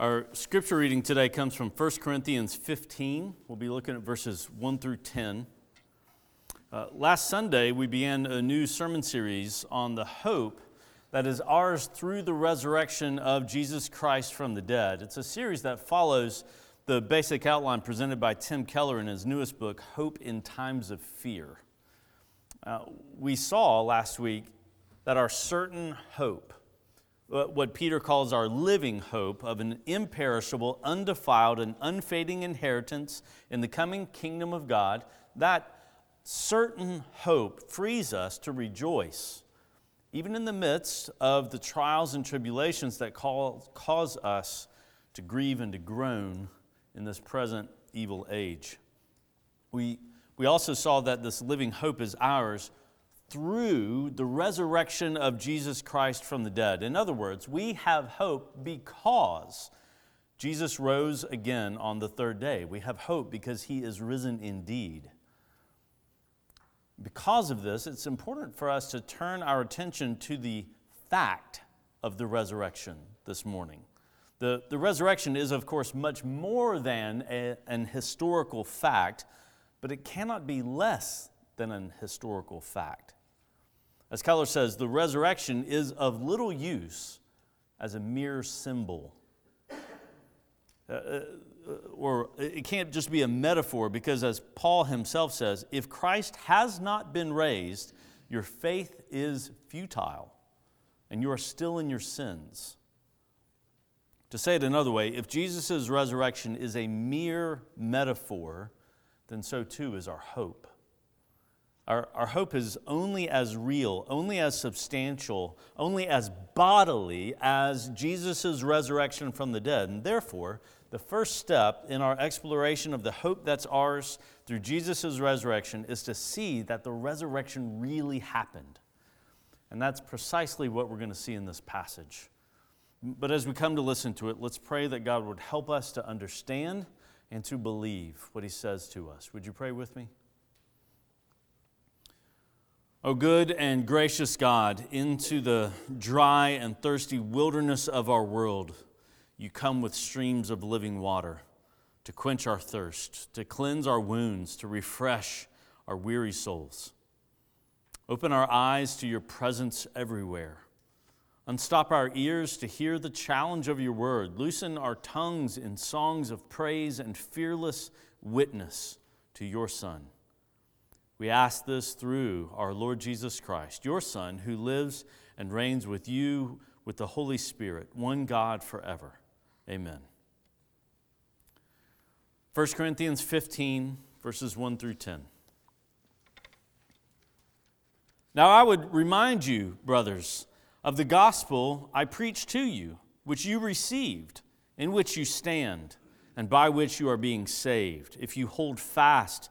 Our scripture reading today comes from 1 Corinthians 15. We'll be looking at verses 1 through 10. Uh, last Sunday, we began a new sermon series on the hope that is ours through the resurrection of Jesus Christ from the dead. It's a series that follows the basic outline presented by Tim Keller in his newest book, Hope in Times of Fear. Uh, we saw last week that our certain hope, Uh, what Peter calls our living hope of an imperishable, undefiled, and unfading inheritance in the coming kingdom of God, that certain hope frees us to rejoice, even in the midst of the trials and tribulations that call, cause us to grieve and to groan in this present evil age. We, we also saw that this living hope is ours through the resurrection of Jesus Christ from the dead. In other words, we have hope because Jesus rose again on the third day. We have hope because he is risen indeed. Because of this, it's important for us to turn our attention to the fact of the resurrection this morning. The, the resurrection is, of course, much more than a, an historical fact, but it cannot be less than an historical fact. As Keller says, the resurrection is of little use as a mere symbol. Uh, uh, or it can't just be a metaphor because, as Paul himself says, if Christ has not been raised, your faith is futile and you are still in your sins. To say it another way, if Jesus' resurrection is a mere metaphor, then so too is our hope. Our, our hope is only as real, only as substantial, only as bodily as Jesus' resurrection from the dead. And therefore, the first step in our exploration of the hope that's ours through Jesus' resurrection is to see that the resurrection really happened. And that's precisely what we're going to see in this passage. But as we come to listen to it, let's pray that God would help us to understand and to believe what He says to us. Would you pray with me? O good and gracious God, into the dry and thirsty wilderness of our world, you come with streams of living water to quench our thirst, to cleanse our wounds, to refresh our weary souls. Open our eyes to your presence everywhere. Unstop our ears to hear the challenge of your word. Loosen our tongues in songs of praise and fearless witness to your Son. We ask this through our Lord Jesus Christ, your Son, who lives and reigns with you with the Holy Spirit, one God forever. Amen. 1 Corinthians 15, verses 1 through 10. Now I would remind you, brothers, of the gospel I preached to you, which you received, in which you stand, and by which you are being saved, if you hold fast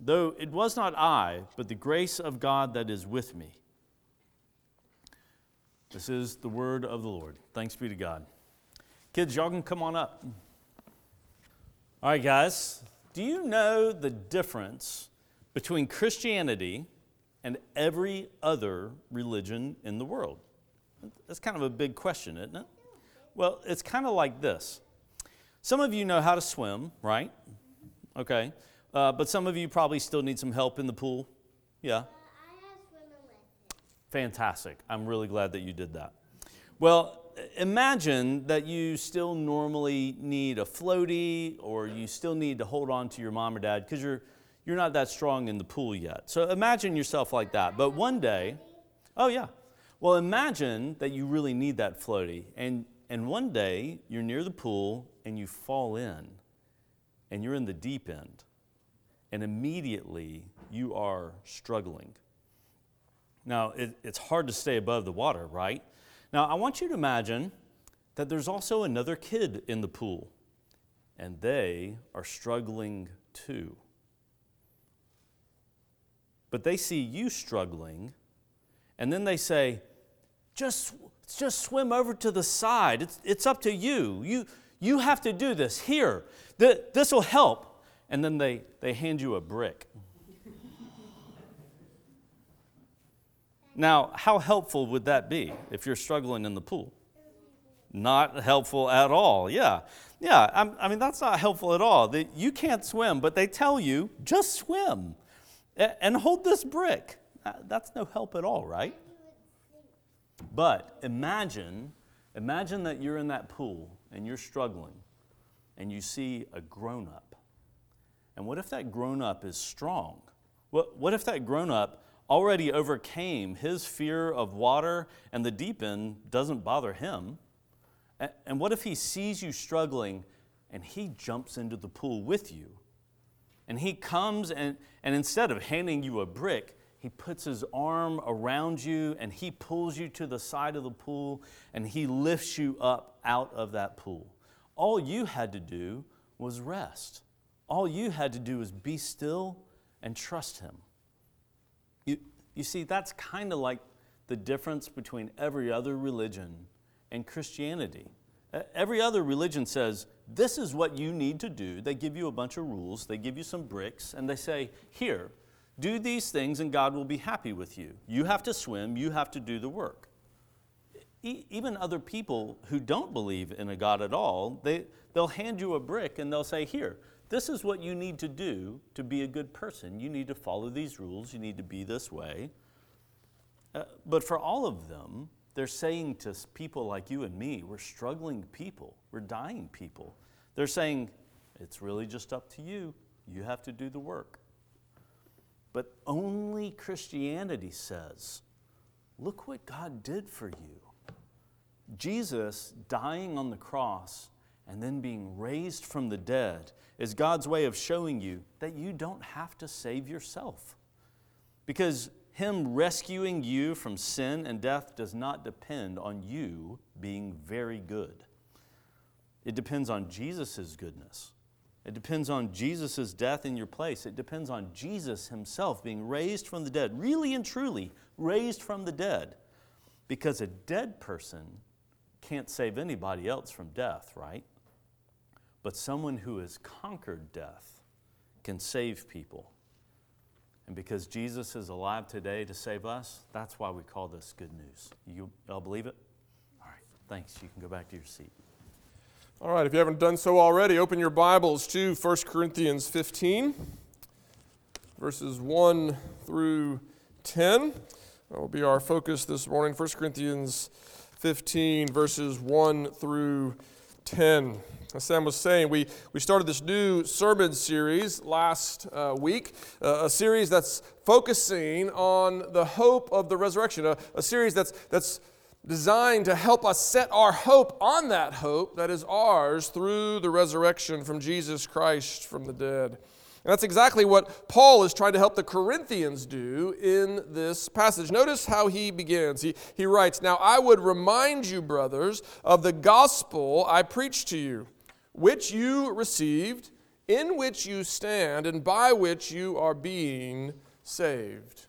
though it was not I, but the grace of God that is with me. This is the word of the Lord. Thanks be to God. Kids, y'all can come on up. All right, guys, do you know the difference between Christianity and every other religion in the world? That's kind of a big question, isn't it? Well, it's kind of like this. Some of you know how to swim, right? Okay. Uh, but some of you probably still need some help in the pool. Yeah? Uh, Fantastic. I'm really glad that you did that. Well, imagine that you still normally need a floaty or you still need to hold on to your mom or dad because you're, you're not that strong in the pool yet. So imagine yourself like that. But one day, oh yeah. Well, imagine that you really need that floaty. And, and one day you're near the pool and you fall in and you're in the deep end. And immediately you are struggling. Now, it, it's hard to stay above the water, right? Now, I want you to imagine that there's also another kid in the pool, and they are struggling too. But they see you struggling, and then they say, just, just swim over to the side. It's, it's up to you. you. You have to do this. Here, this will help. And then they, they hand you a brick. Now, how helpful would that be if you're struggling in the pool? Not helpful at all. Yeah. Yeah, I'm, i mean, that's not helpful at all. The, you can't swim, but they tell you just swim and hold this brick. That's no help at all, right? But imagine, imagine that you're in that pool and you're struggling and you see a grown up. And what if that grown up is strong? What, what if that grown up already overcame his fear of water and the deep end doesn't bother him. And what if he sees you struggling and he jumps into the pool with you? And he comes and, and instead of handing you a brick, he puts his arm around you and he pulls you to the side of the pool and he lifts you up out of that pool. All you had to do was rest. All you had to do was be still and trust him. You, you see, that's kind of like the difference between every other religion and Christianity. Every other religion says, this is what you need to do. They give you a bunch of rules, they give you some bricks, and they say, here, do these things and God will be happy with you. You have to swim, you have to do the work. E- even other people who don't believe in a God at all, they, they'll hand you a brick and they'll say, here, this is what you need to do to be a good person. You need to follow these rules, you need to be this way. Uh, but for all of them, they're saying to people like you and me, we're struggling people, we're dying people. They're saying, it's really just up to you. You have to do the work. But only Christianity says, look what God did for you. Jesus dying on the cross and then being raised from the dead is God's way of showing you that you don't have to save yourself. Because Him rescuing you from sin and death does not depend on you being very good. It depends on Jesus' goodness. It depends on Jesus' death in your place. It depends on Jesus Himself being raised from the dead, really and truly raised from the dead. Because a dead person can't save anybody else from death, right? But someone who has conquered death can save people. And because Jesus is alive today to save us, that's why we call this good news. You all believe it? All right, thanks. You can go back to your seat. All right, if you haven't done so already, open your Bibles to 1 Corinthians 15, verses 1 through 10. That will be our focus this morning. 1 Corinthians 15, verses 1 through 10. As Sam was saying, we, we started this new sermon series last uh, week, uh, a series that's focusing on the hope of the resurrection, a, a series that's, that's designed to help us set our hope on that hope that is ours through the resurrection from Jesus Christ from the dead. And that's exactly what Paul is trying to help the Corinthians do in this passage. Notice how he begins. He, he writes, Now I would remind you, brothers, of the gospel I preached to you which you received, in which you stand, and by which you are being saved.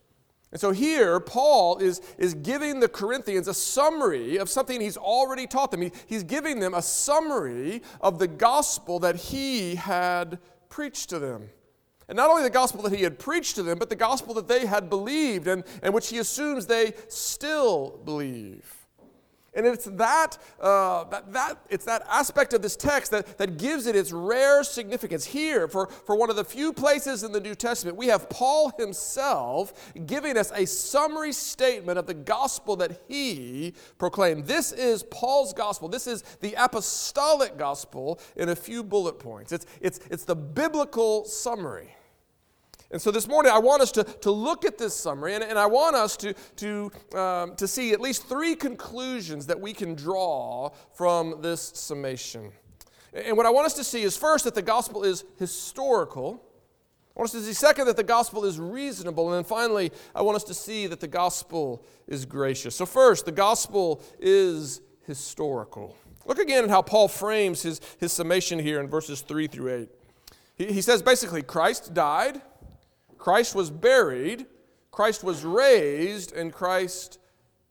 And so here, Paul is, is giving the Corinthians a summary of something he's already taught them. He, he's giving them a summary of the gospel that he had preached to them. And not only the gospel that he had preached to them, but the gospel that they had believed and, and which he assumes they still believe. And it's that, uh, that, that, it's that aspect of this text that, that gives it its rare significance. Here, for, for one of the few places in the New Testament, we have Paul himself giving us a summary statement of the gospel that he proclaimed. This is Paul's gospel. This is the apostolic gospel in a few bullet points. It's, it's, it's the biblical summary. And so this morning, I want us to, to look at this summary, and, and I want us to, to, um, to see at least three conclusions that we can draw from this summation. And what I want us to see is first, that the gospel is historical. I want us to see, second, that the gospel is reasonable. And then finally, I want us to see that the gospel is gracious. So, first, the gospel is historical. Look again at how Paul frames his, his summation here in verses 3 through 8. He, he says basically, Christ died. Christ was buried, Christ was raised, and Christ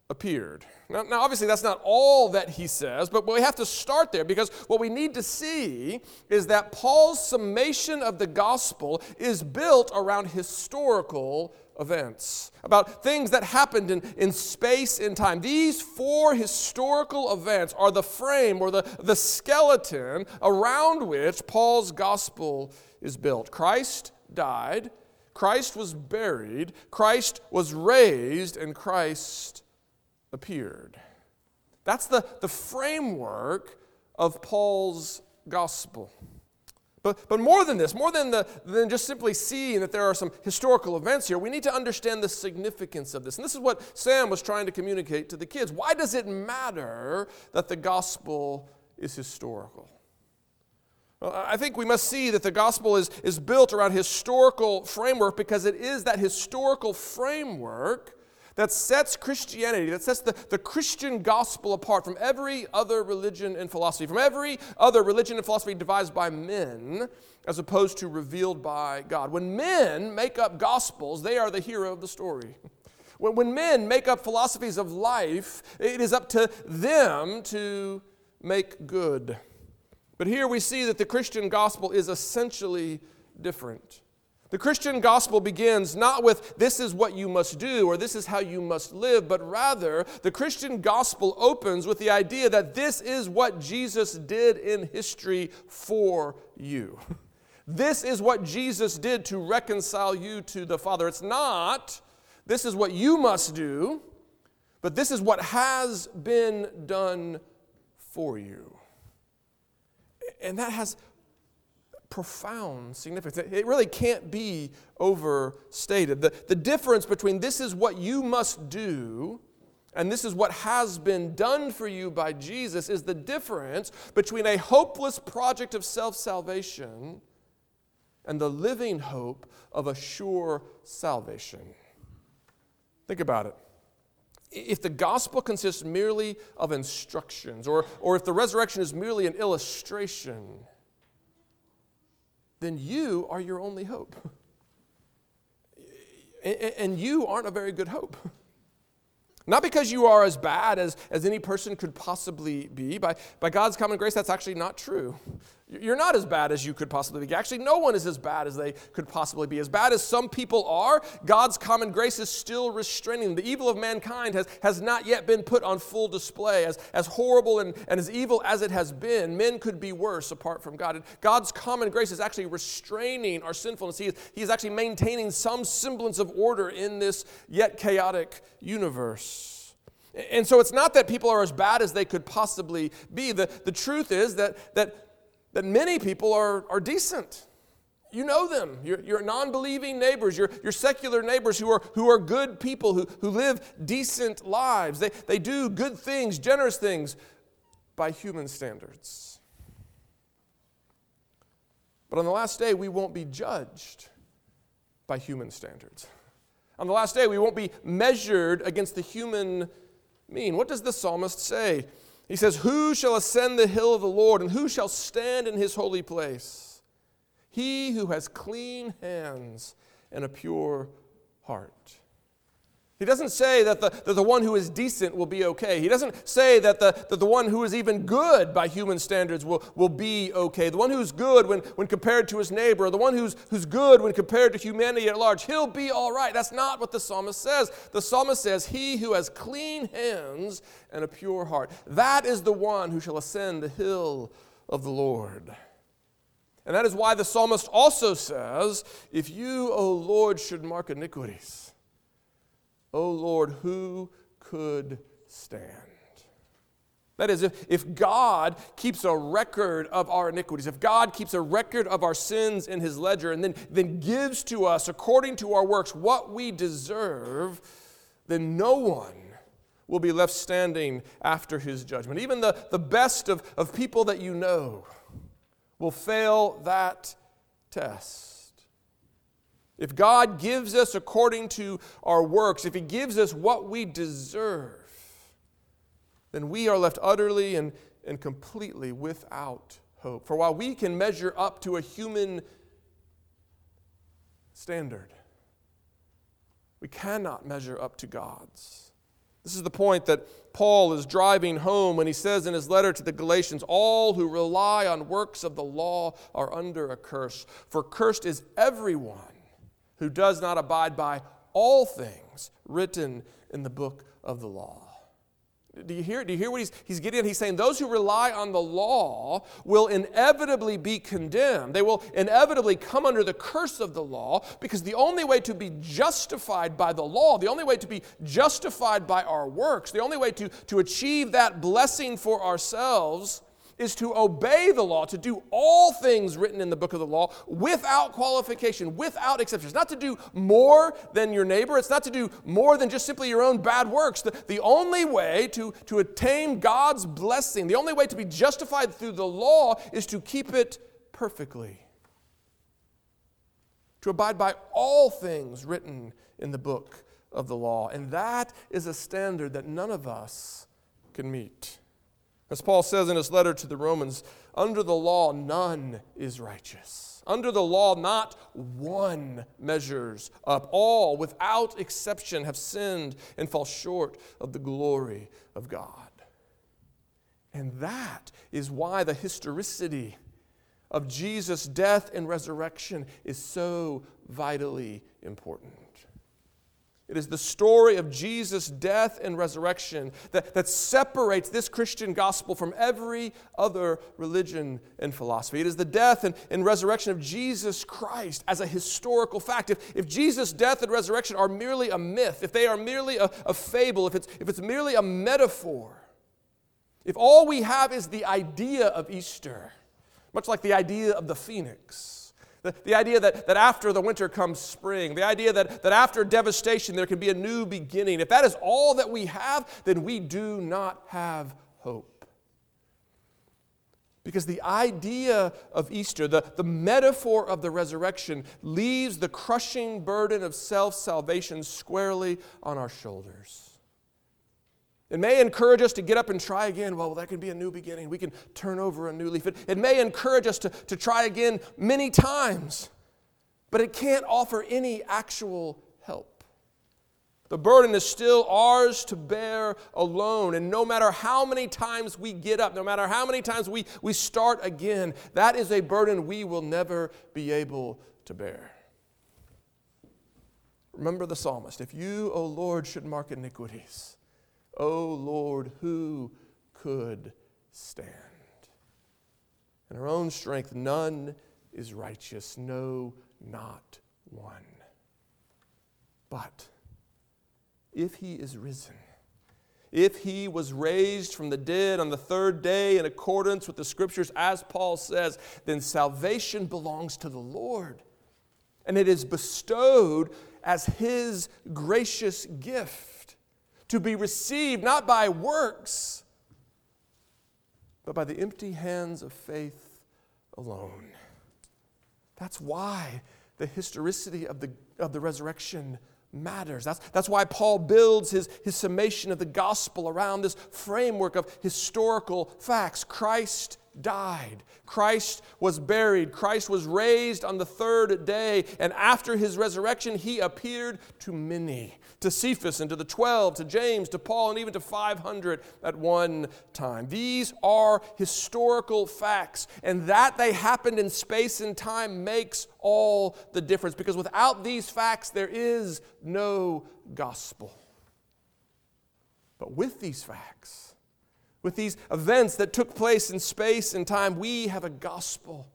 appeared. Now, now, obviously, that's not all that he says, but we have to start there because what we need to see is that Paul's summation of the gospel is built around historical events, about things that happened in, in space and time. These four historical events are the frame or the, the skeleton around which Paul's gospel is built. Christ died, Christ was buried, Christ was raised, and Christ appeared. That's the, the framework of Paul's gospel. But, but more than this, more than, the, than just simply seeing that there are some historical events here, we need to understand the significance of this. And this is what Sam was trying to communicate to the kids. Why does it matter that the gospel is historical? I think we must see that the gospel is, is built around historical framework because it is that historical framework that sets Christianity, that sets the, the Christian gospel apart from every other religion and philosophy, from every other religion and philosophy devised by men as opposed to revealed by God. When men make up gospels, they are the hero of the story. When, when men make up philosophies of life, it is up to them to make good. But here we see that the Christian gospel is essentially different. The Christian gospel begins not with this is what you must do or this is how you must live, but rather the Christian gospel opens with the idea that this is what Jesus did in history for you. This is what Jesus did to reconcile you to the Father. It's not this is what you must do, but this is what has been done for you. And that has profound significance. It really can't be overstated. The, the difference between this is what you must do and this is what has been done for you by Jesus is the difference between a hopeless project of self salvation and the living hope of a sure salvation. Think about it if the gospel consists merely of instructions, or, or if the resurrection is merely an illustration, then you are your only hope. And you aren't a very good hope. Not because you are as bad as, as any person could possibly be. By, by God's common grace, that's actually not true. You're not as bad as you could possibly be. Actually, no one is as bad as they could possibly be. As bad as some people are, God's common grace is still restraining. them. The evil of mankind has, has not yet been put on full display. As, as horrible and, and as evil as it has been, men could be worse apart from God. And God's common grace is actually restraining our sinfulness. He is, he is actually maintaining some semblance of order in this yet chaotic universe. And so it's not that people are as bad as they could possibly be. The, the truth is that, that, that many people are, are decent. You know them. Your, your non believing neighbors, your, your secular neighbors who are, who are good people, who, who live decent lives. They, they do good things, generous things by human standards. But on the last day, we won't be judged by human standards. On the last day, we won't be measured against the human mean. What does the psalmist say? He says, Who shall ascend the hill of the Lord, and who shall stand in his holy place? He who has clean hands and a pure heart. He doesn't say that the, that the one who is decent will be okay. He doesn't say that the, that the one who is even good by human standards will, will be okay. The one who's good when, when compared to his neighbor, or the one who's, who's good when compared to humanity at large, he'll be all right. That's not what the psalmist says. The psalmist says, He who has clean hands and a pure heart, that is the one who shall ascend the hill of the Lord. And that is why the psalmist also says, If you, O Lord, should mark iniquities, O Lord, who could stand? That is, if, if God keeps a record of our iniquities, if God keeps a record of our sins in his ledger, and then, then gives to us, according to our works, what we deserve, then no one will be left standing after his judgment. Even the, the best of, of people that you know will fail that test. If God gives us according to our works, if He gives us what we deserve, then we are left utterly and, and completely without hope. For while we can measure up to a human standard, we cannot measure up to God's. This is the point that Paul is driving home when he says in his letter to the Galatians All who rely on works of the law are under a curse, for cursed is everyone who does not abide by all things written in the book of the law. Do you hear, do you hear what he's, he's getting at? He's saying those who rely on the law will inevitably be condemned. They will inevitably come under the curse of the law because the only way to be justified by the law, the only way to be justified by our works, the only way to, to achieve that blessing for ourselves is to obey the law, to do all things written in the book of the law without qualification, without exceptions. Not to do more than your neighbor, it's not to do more than just simply your own bad works. The, the only way to, to attain God's blessing, the only way to be justified through the law is to keep it perfectly. To abide by all things written in the book of the law. And that is a standard that none of us can meet. As Paul says in his letter to the Romans, under the law, none is righteous. Under the law, not one measures up. All, without exception, have sinned and fall short of the glory of God. And that is why the historicity of Jesus' death and resurrection is so vitally important. It is the story of Jesus' death and resurrection that, that separates this Christian gospel from every other religion and philosophy. It is the death and, and resurrection of Jesus Christ as a historical fact. If, if Jesus' death and resurrection are merely a myth, if they are merely a, a fable, if it's, if it's merely a metaphor, if all we have is the idea of Easter, much like the idea of the phoenix, the, the idea that, that after the winter comes spring, the idea that, that after devastation there can be a new beginning. If that is all that we have, then we do not have hope. Because the idea of Easter, the, the metaphor of the resurrection, leaves the crushing burden of self salvation squarely on our shoulders. It may encourage us to get up and try again. Well, that can be a new beginning. We can turn over a new leaf. It, it may encourage us to, to try again many times, but it can't offer any actual help. The burden is still ours to bear alone. And no matter how many times we get up, no matter how many times we, we start again, that is a burden we will never be able to bear. Remember the psalmist if you, O Lord, should mark iniquities, O Lord, who could stand? In our own strength, none is righteous, no, not one. But if he is risen, if he was raised from the dead on the third day in accordance with the scriptures, as Paul says, then salvation belongs to the Lord. And it is bestowed as his gracious gift to be received not by works, but by the empty hands of faith alone. That's why the historicity of the, of the resurrection matters. That's, that's why Paul builds his, his summation of the gospel around this framework of historical facts. Christ died. Christ was buried. Christ was raised on the third day. And after his resurrection, he appeared to many to Cephas and to the 12, to James, to Paul, and even to 500 at one time. These are historical facts. And that they happened in space and time makes all the difference because without these facts, there is no gospel. But with these facts, with these events that took place in space and time, we have a gospel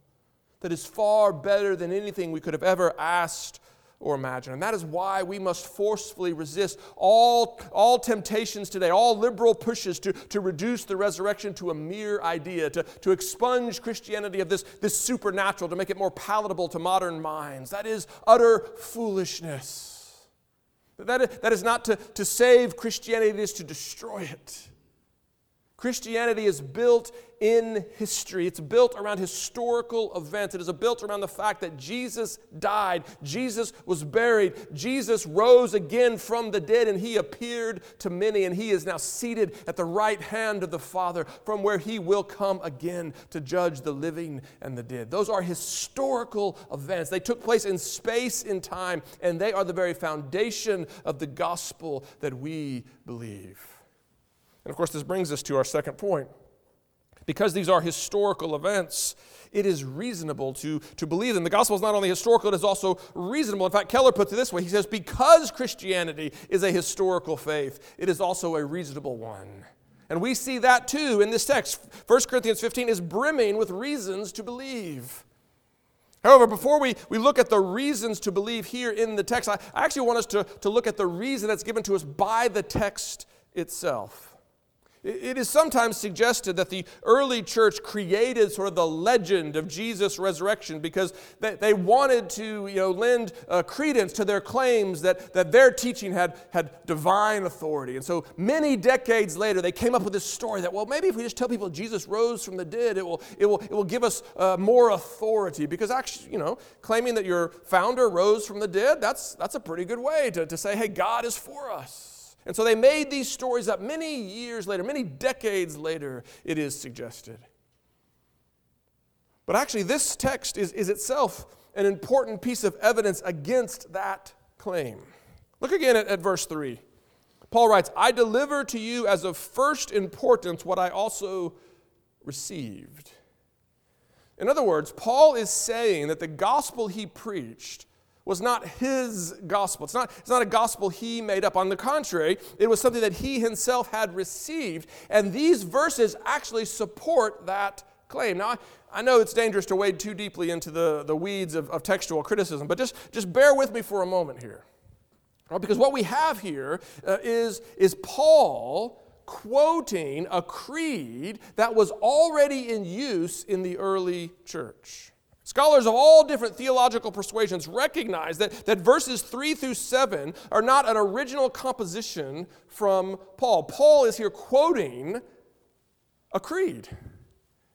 that is far better than anything we could have ever asked or imagined. And that is why we must forcefully resist all, all temptations today, all liberal pushes to, to reduce the resurrection to a mere idea, to, to expunge Christianity of this, this supernatural, to make it more palatable to modern minds. That is utter foolishness. That, that is not to, to save Christianity, it is to destroy it. Christianity is built in history. It's built around historical events. It is built around the fact that Jesus died, Jesus was buried, Jesus rose again from the dead, and he appeared to many, and he is now seated at the right hand of the Father, from where he will come again to judge the living and the dead. Those are historical events. They took place in space, in time, and they are the very foundation of the gospel that we believe. And of course, this brings us to our second point. Because these are historical events, it is reasonable to, to believe them. The gospel is not only historical, it is also reasonable. In fact, Keller puts it this way he says, Because Christianity is a historical faith, it is also a reasonable one. And we see that too in this text. 1 Corinthians 15 is brimming with reasons to believe. However, before we, we look at the reasons to believe here in the text, I, I actually want us to, to look at the reason that's given to us by the text itself. It is sometimes suggested that the early church created sort of the legend of Jesus' resurrection because they wanted to you know, lend uh, credence to their claims that, that their teaching had, had divine authority. And so many decades later, they came up with this story that, well, maybe if we just tell people Jesus rose from the dead, it will, it will, it will give us uh, more authority. Because actually, you know, claiming that your founder rose from the dead, that's, that's a pretty good way to, to say, hey, God is for us. And so they made these stories up many years later, many decades later, it is suggested. But actually, this text is, is itself an important piece of evidence against that claim. Look again at, at verse 3. Paul writes, I deliver to you as of first importance what I also received. In other words, Paul is saying that the gospel he preached was not his gospel. It's not, it's not a gospel he made up. On the contrary, it was something that he himself had received. And these verses actually support that claim. Now, I, I know it's dangerous to wade too deeply into the, the weeds of, of textual criticism, but just, just bear with me for a moment here. Because what we have here uh, is is Paul quoting a creed that was already in use in the early church. Scholars of all different theological persuasions recognize that, that verses 3 through 7 are not an original composition from Paul. Paul is here quoting a creed.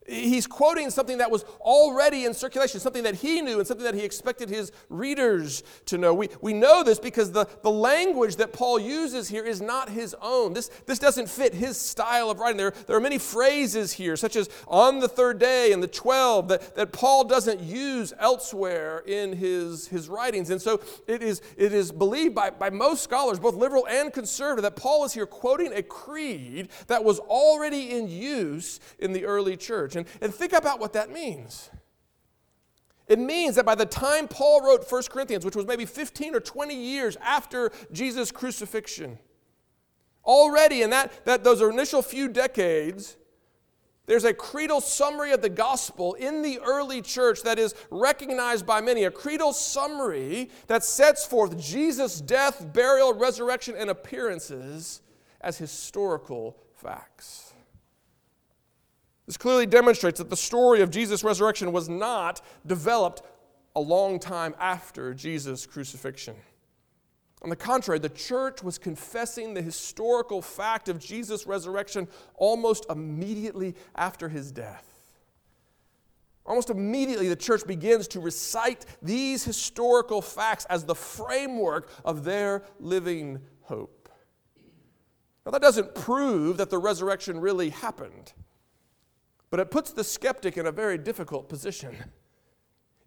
He's quoting something that was already in circulation, something that he knew and something that he expected his readers to know. We, we know this because the, the language that Paul uses here is not his own. This, this doesn't fit his style of writing. There, there are many phrases here, such as on the third day and the 12, that, that Paul doesn't use elsewhere in his, his writings. And so it is, it is believed by, by most scholars, both liberal and conservative, that Paul is here quoting a creed that was already in use in the early church. And, think about what that means. It means that by the time Paul wrote 1 Corinthians, which was maybe 15 or 20 years after Jesus' crucifixion, already in that, that those initial few decades, there's a creedal summary of the gospel in the early church that is recognized by many, a creedal summary that sets forth Jesus' death, burial, resurrection, and appearances as historical facts. This clearly demonstrates that the story of Jesus' resurrection was not developed a long time after Jesus' crucifixion. On the contrary, the church was confessing the historical fact of Jesus' resurrection almost immediately after his death. Almost immediately, the church begins to recite these historical facts as the framework of their living hope. Now, that doesn't prove that the resurrection really happened. But it puts the skeptic in a very difficult position.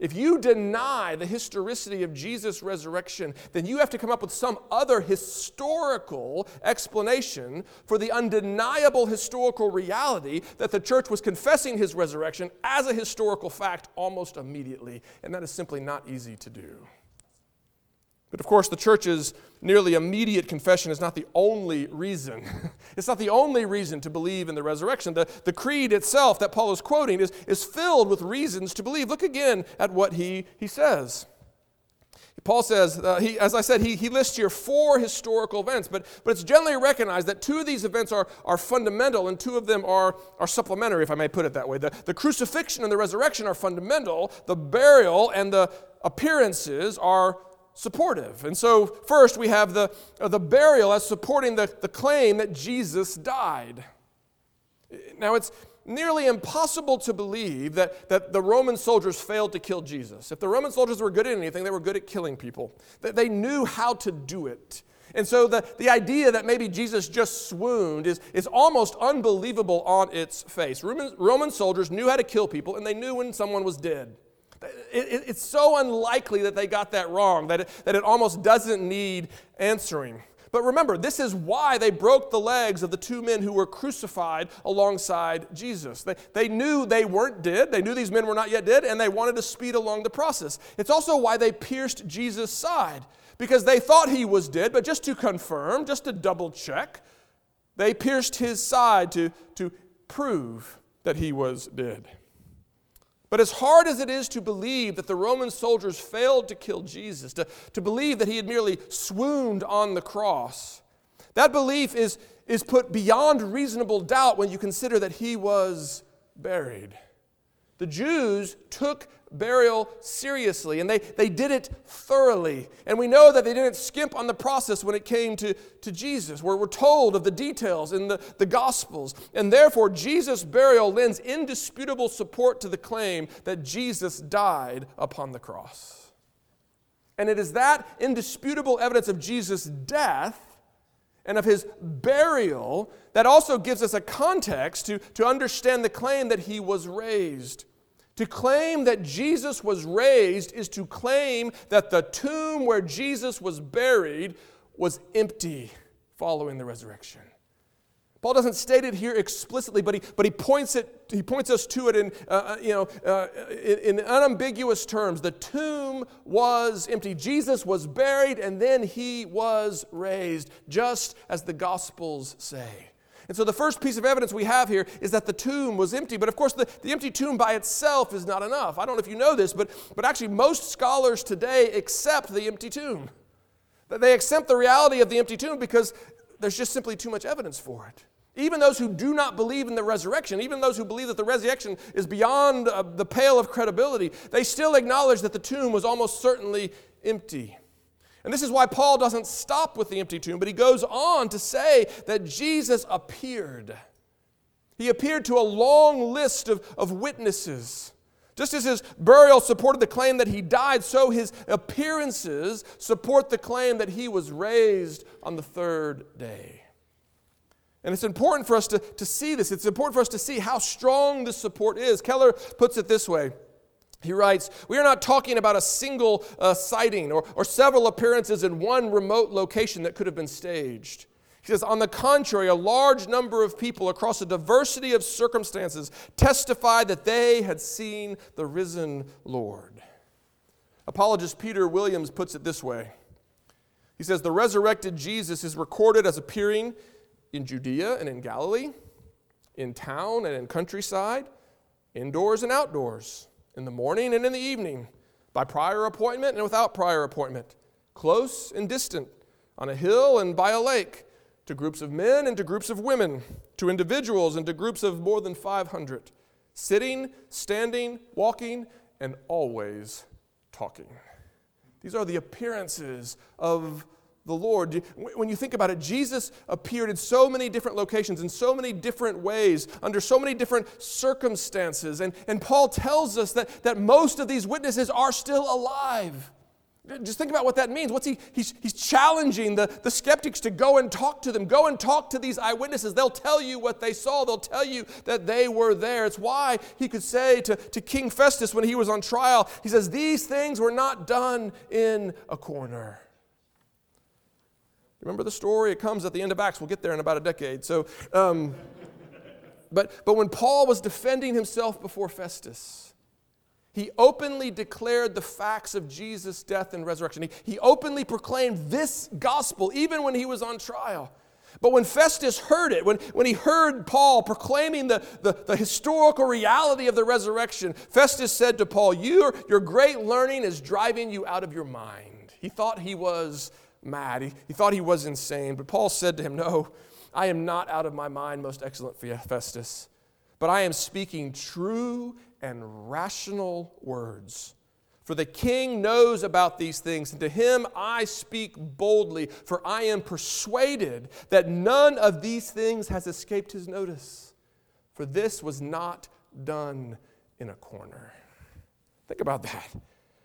If you deny the historicity of Jesus' resurrection, then you have to come up with some other historical explanation for the undeniable historical reality that the church was confessing his resurrection as a historical fact almost immediately. And that is simply not easy to do. But of course, the church's nearly immediate confession is not the only reason. it's not the only reason to believe in the resurrection. The, the creed itself that Paul is quoting is, is filled with reasons to believe. Look again at what he, he says. Paul says, uh, he, as I said, he, he lists here four historical events, but, but it's generally recognized that two of these events are, are fundamental and two of them are, are supplementary, if I may put it that way. The, the crucifixion and the resurrection are fundamental, the burial and the appearances are supportive. And so, first, we have the, uh, the burial as supporting the, the claim that Jesus died. Now, it's nearly impossible to believe that, that the Roman soldiers failed to kill Jesus. If the Roman soldiers were good at anything, they were good at killing people, that they knew how to do it. And so the, the idea that maybe Jesus just swooned is, is almost unbelievable on its face. Roman, Roman soldiers knew how to kill people, and they knew when someone was dead. It, it's so unlikely that they got that wrong that it, that it almost doesn't need answering. But remember, this is why they broke the legs of the two men who were crucified alongside Jesus. They, they knew they weren't dead, they knew these men were not yet dead, and they wanted to speed along the process. It's also why they pierced Jesus' side, because they thought he was dead, but just to confirm, just to double check, they pierced his side to, to prove that he was dead. But as hard as it is to believe that the Roman soldiers failed to kill Jesus, to, to believe that he had merely swooned on the cross, that belief is, is put beyond reasonable doubt when you consider that he was buried. The Jews took burial seriously, and they, they did it thoroughly. And we know that they didn't skimp on the process when it came to, to Jesus, where we're told of the details in the, the Gospels. And therefore, Jesus' burial lends indisputable support to the claim that Jesus died upon the cross. And it is that indisputable evidence of Jesus' death and of his burial that also gives us a context to, to understand the claim that he was raised. To claim that Jesus was raised is to claim that the tomb where Jesus was buried was empty following the resurrection. Paul doesn't state it here explicitly, but he, but he, points, it, he points us to it in, uh, uh, you know, uh, in, in unambiguous terms. The tomb was empty. Jesus was buried and then he was raised, just as the Gospels say. And so the first piece of evidence we have here is that the tomb was empty. But of course, the, the empty tomb by itself is not enough. I don't know if you know this, but, but actually, most scholars today accept the empty tomb. They accept the reality of the empty tomb because there's just simply too much evidence for it. Even those who do not believe in the resurrection, even those who believe that the resurrection is beyond uh, the pale of credibility, they still acknowledge that the tomb was almost certainly empty. And this is why Paul doesn't stop with the empty tomb, but he goes on to say that Jesus appeared. He appeared to a long list of, of witnesses. Just as his burial supported the claim that he died, so his appearances support the claim that he was raised on the third day. And it's important for us to, to see this. It's important for us to see how strong this support is. Keller puts it this way he writes, We are not talking about a single uh, sighting or, or several appearances in one remote location that could have been staged. He says, On the contrary, a large number of people across a diversity of circumstances testified that they had seen the risen Lord. Apologist Peter Williams puts it this way He says, The resurrected Jesus is recorded as appearing in Judea and in Galilee, in town and in countryside, indoors and outdoors in the morning and in the evening, by prior appointment and without prior appointment, close and distant, on a hill and by a lake, to groups of men and to groups of women, to individuals and to groups of more than 500, sitting, standing, walking, and always talking. These are the appearances of the Lord. When you think about it, Jesus appeared in so many different locations, in so many different ways, under so many different circumstances. And, and Paul tells us that, that most of these witnesses are still alive. Just think about what that means. What's he? He's, he's challenging the, the skeptics to go and talk to them. Go and talk to these eyewitnesses. They'll tell you what they saw, they'll tell you that they were there. It's why he could say to, to King Festus when he was on trial, he says, These things were not done in a corner. Remember the story? It comes at the end of Acts. We'll get there in about a decade. So, um, but, but when Paul was defending himself before Festus, he openly declared the facts of Jesus' death and resurrection. He, he openly proclaimed this gospel even when he was on trial. But when Festus heard it, when, when he heard Paul proclaiming the, the, the, historical reality of the resurrection, Festus said to Paul, your, your great learning is driving you out of your mind. He thought he was mad, he, he thought he was insane. But Paul said to him, No, I am not out of my mind, most excellent Festus, but I am speaking true and rational words. For the king knows about these things, and to him I speak boldly, for I am persuaded that none of these things has escaped his notice. For this was not done in a corner. Think about that.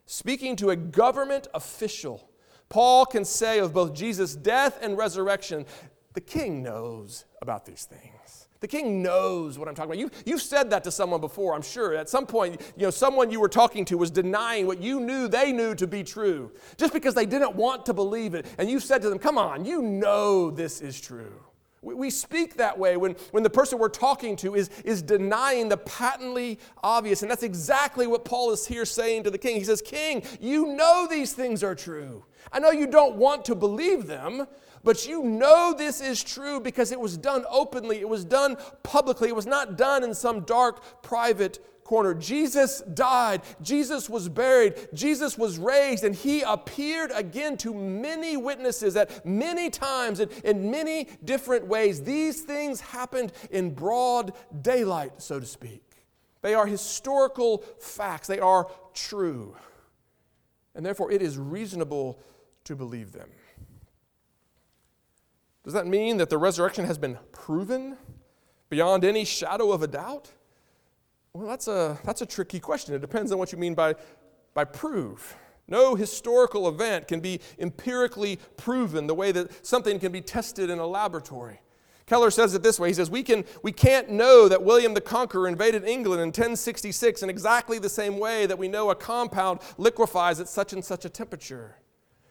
Speaking to a government official, Paul can say of both Jesus' death and resurrection, the king knows about these things. The king knows what I'm talking about. You, you've said that to someone before, I'm sure. At some point, you know, someone you were talking to was denying what you knew they knew to be true, just because they didn't want to believe it. And you said to them, Come on, you know this is true. We, speak that way when, when the person we're talking to is, is denying the patently obvious. And that's exactly what Paul is here saying to the king. He says, King, you know these things are true. I know you don't want to believe them, but you know this is true because it was done openly, it was done publicly, it was not done in some dark, private corner. Jesus died, Jesus was buried, Jesus was raised, and he appeared again to many witnesses at many times and in many different ways. These things happened in broad daylight, so to speak. They are historical facts, they are true. And therefore, it is reasonable to believe them. Does that mean that the resurrection has been proven beyond any shadow of a doubt? Well, that's a, that's a tricky question. It depends on what you mean by, by prove. No historical event can be empirically proven the way that something can be tested in a laboratory. Keller says it this way. He says, we, can, we can't know that William the Conqueror invaded England in 1066 in exactly the same way that we know a compound liquefies at such and such a temperature.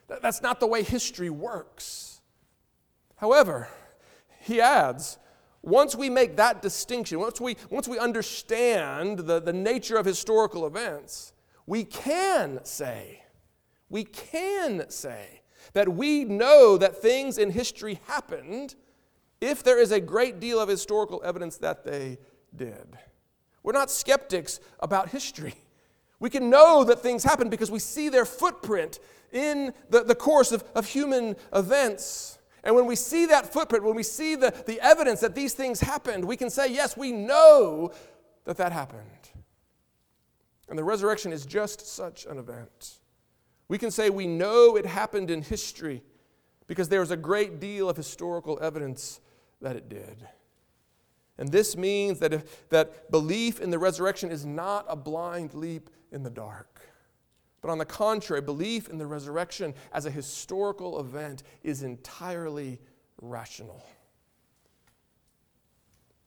That's not the way history works. However, he adds, once we make that distinction, once we, once we understand the, the nature of historical events, we can say, we can say that we know that things in history happened if there is a great deal of historical evidence that they did. We're not skeptics about history. We can know that things happened because we see their footprint in the, the course of, of human events. And when we see that footprint, when we see the, the evidence that these things happened, we can say, yes, we know that that happened. And the resurrection is just such an event. We can say we know it happened in history because there is a great deal of historical evidence that it did. And this means that, if, that belief in the resurrection is not a blind leap in the dark. But on the contrary, belief in the resurrection as a historical event is entirely rational.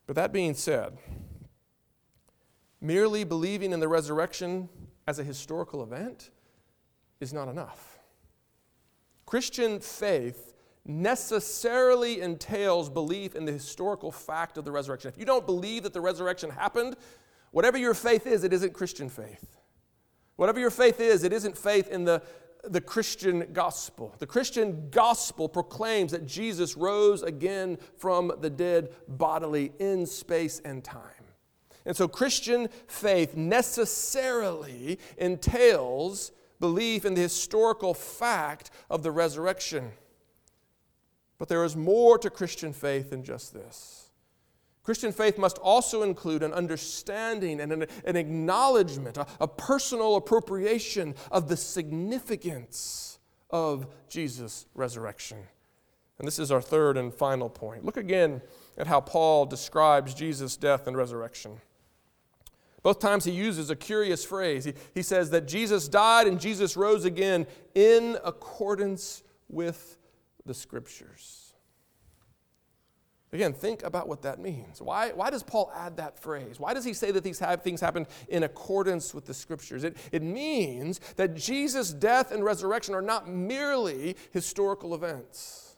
But that being said, merely believing in the resurrection as a historical event is not enough. Christian faith necessarily entails belief in the historical fact of the resurrection. If you don't believe that the resurrection happened, whatever your faith is, it isn't Christian faith. Whatever your faith is, it isn't faith in the, the Christian gospel. The Christian gospel proclaims that Jesus rose again from the dead bodily in space and time. And so Christian faith necessarily entails belief in the historical fact of the resurrection. But there is more to Christian faith than just this. Christian faith must also include an understanding and an, an acknowledgement, a, a personal appropriation of the significance of Jesus' resurrection. And this is our third and final point. Look again at how Paul describes Jesus' death and resurrection. Both times he uses a curious phrase. He, he says that Jesus died and Jesus rose again in accordance with the scriptures. Again, think about what that means. Why, why does Paul add that phrase? Why does he say that these things happened in accordance with the scriptures? It, it means that Jesus' death and resurrection are not merely historical events,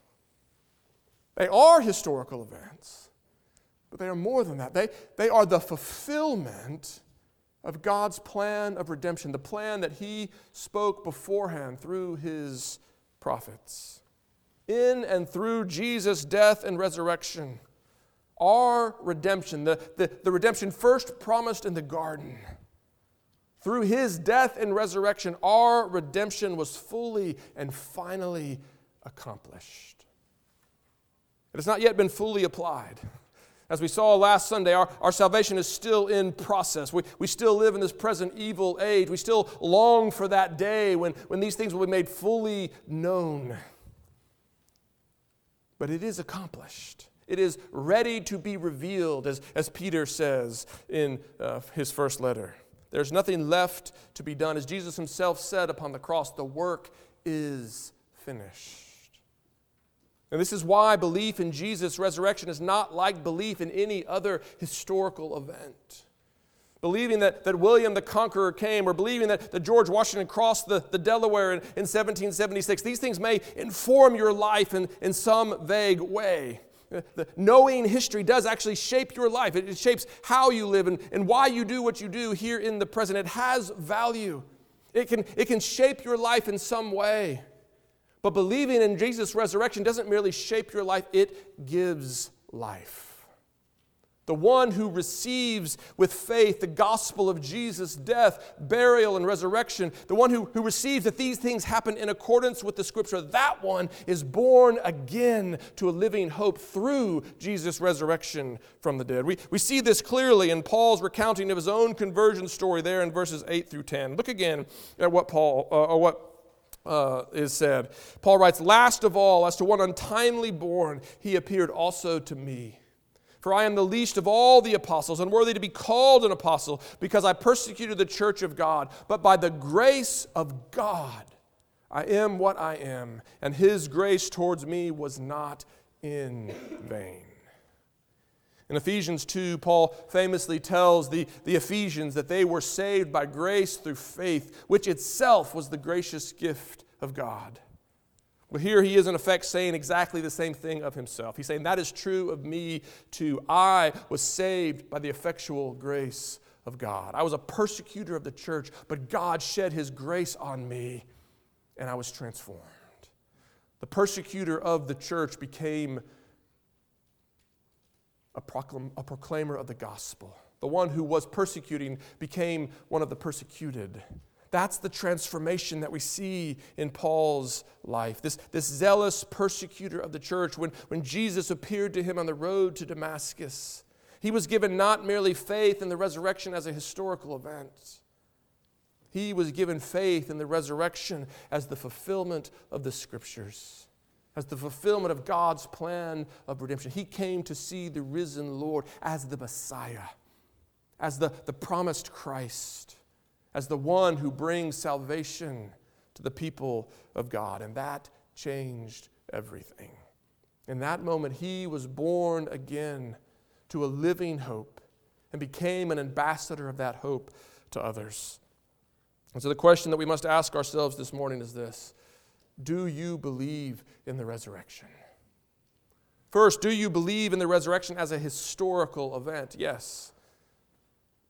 they are historical events. But they are more than that. They, they are the fulfillment of God's plan of redemption, the plan that He spoke beforehand through His prophets. In and through Jesus' death and resurrection, our redemption, the, the, the redemption first promised in the garden, through His death and resurrection, our redemption was fully and finally accomplished. It has not yet been fully applied. As we saw last Sunday, our, our salvation is still in process. We, we still live in this present evil age. We still long for that day when, when these things will be made fully known. But it is accomplished. It is ready to be revealed, as, as Peter says in uh, his first letter. There's nothing left to be done. As Jesus himself said upon the cross, the work is finished. And this is why belief in Jesus' resurrection is not like belief in any other historical event. Believing that, that William the Conqueror came, or believing that, that George Washington crossed the, the Delaware in, in 1776, these things may inform your life in, in some vague way. Uh, the, knowing history does actually shape your life. It, it shapes how you live and, and why you do what you do here in the present. It has value. It can, it can shape your life in some way. But believing in Jesus' resurrection doesn't merely shape your life, it gives life. The one who receives with faith the gospel of Jesus' death, burial, and resurrection, the one who, who receives that these things happen in accordance with the scripture, that one is born again to a living hope through Jesus' resurrection from the dead. We, we see this clearly in Paul's recounting of his own conversion story there in verses 8 through 10. Look again at what Paul, uh, or what uh, is said. Paul writes, Last of all, as to one untimely born, he appeared also to me. For I am the least of all the apostles, unworthy to be called an apostle, because I persecuted the church of God. But by the grace of God, I am what I am, and his grace towards me was not in vain. In Ephesians 2, Paul famously tells the, the Ephesians that they were saved by grace through faith, which itself was the gracious gift of God. Well, here he is, in effect, saying exactly the same thing of himself. He's saying, That is true of me too. I was saved by the effectual grace of God. I was a persecutor of the church, but God shed his grace on me, and I was transformed. The persecutor of the church became a, proclam- a proclaimer of the gospel. The one who was persecuting became one of the persecuted. That's the transformation that we see in Paul's life. This, this zealous persecutor of the church, when, when Jesus appeared to him on the road to Damascus, he was given not merely faith in the resurrection as a historical event, he was given faith in the resurrection as the fulfillment of the scriptures as the fulfillment of God's plan of redemption. He came to see the risen Lord as the Messiah, as the, the promised Christ, as the one who brings salvation to the people of God. And that changed everything. In that moment, he was born again to a living hope and became an ambassador of that hope to others. And so, the question that we must ask ourselves this morning is this do you believe in the resurrection? First, do you believe in the resurrection as a historical event? Yes.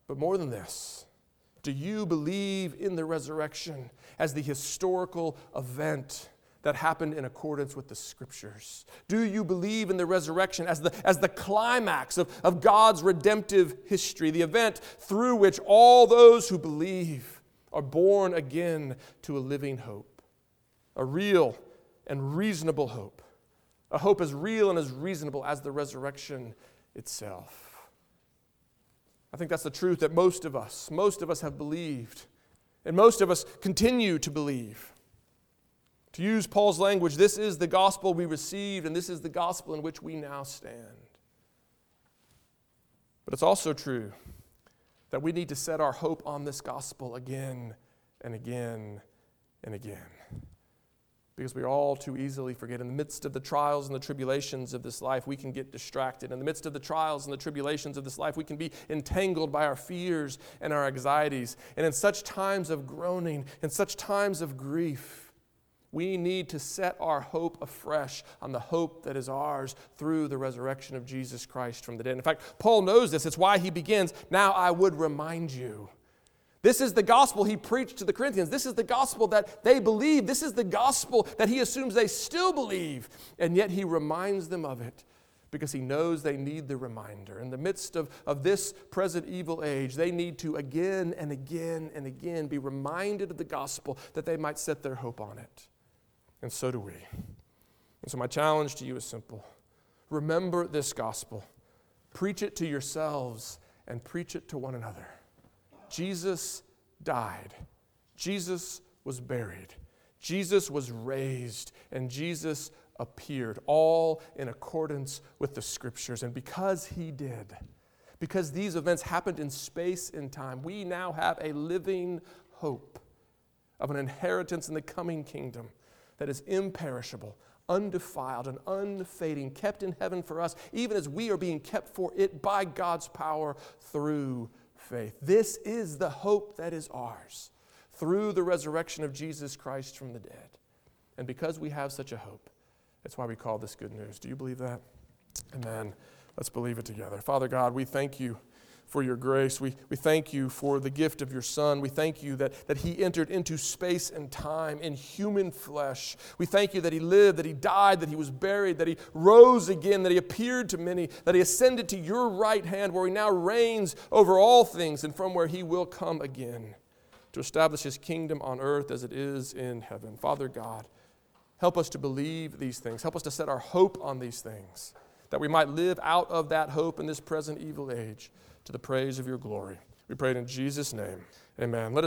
But more than this, do you believe in the resurrection as the historical event that happened in accordance with the scriptures? Do you believe in the resurrection as the, as the climax of, of God's redemptive history, the event through which all those who believe are born again to a living hope? a real and reasonable hope, a hope as real and as reasonable as the resurrection itself. I think that's the truth that most of us, most of us have believed, and most of us continue to believe. To use Paul's language, this is the gospel we received, and this is the gospel in which we now stand. But it's also true that we need to set our hope on this gospel again and again and again. Because we all too easily forget. In the midst of the trials and the tribulations of this life, we can get distracted. In the midst of the trials and the tribulations of this life, we can be entangled by our fears and our anxieties. And in such times of groaning, in such times of grief, we need to set our hope afresh on the hope that is ours through the resurrection of Jesus Christ from the dead. In fact, Paul knows this. It's why he begins, Now I would remind you. This is the gospel he preached to the Corinthians. This is the gospel that they believe. This is the gospel that he assumes they still believe. And yet he reminds them of it because he knows they need the reminder. In the midst of, of this present evil age, they need to again and again and again be reminded of the gospel that they might set their hope on it. And so do we. And so, my challenge to you is simple remember this gospel, preach it to yourselves, and preach it to one another. Jesus died, Jesus was buried, Jesus was raised, and Jesus appeared, all in accordance with the scriptures. And because he did, because these events happened in space and time, we now have a living hope of an inheritance in the coming kingdom that is imperishable, undefiled, and unfading, kept in heaven for us, even as we are being kept for it by God's power through faith. This is the hope that is ours through the resurrection of Jesus Christ from the dead. And because we have such a hope, that's why we call this good news. Do you believe that? Amen. Let's believe it together. Father God, we thank you for your grace. We, we thank you for the gift of your Son. We thank you that, that He entered into space and time in human flesh. We thank you that He lived, that He died, that He was buried, that He rose again, that He appeared to many, that He ascended to your right hand, where He now reigns over all things, and from where He will come again to establish His kingdom on earth as it is in heaven. Father God, help us to believe these things. Help us to set our hope on these things, that we might live out of that hope in this present evil age to the praise of your glory. We pray it in Jesus' name. Amen. Let us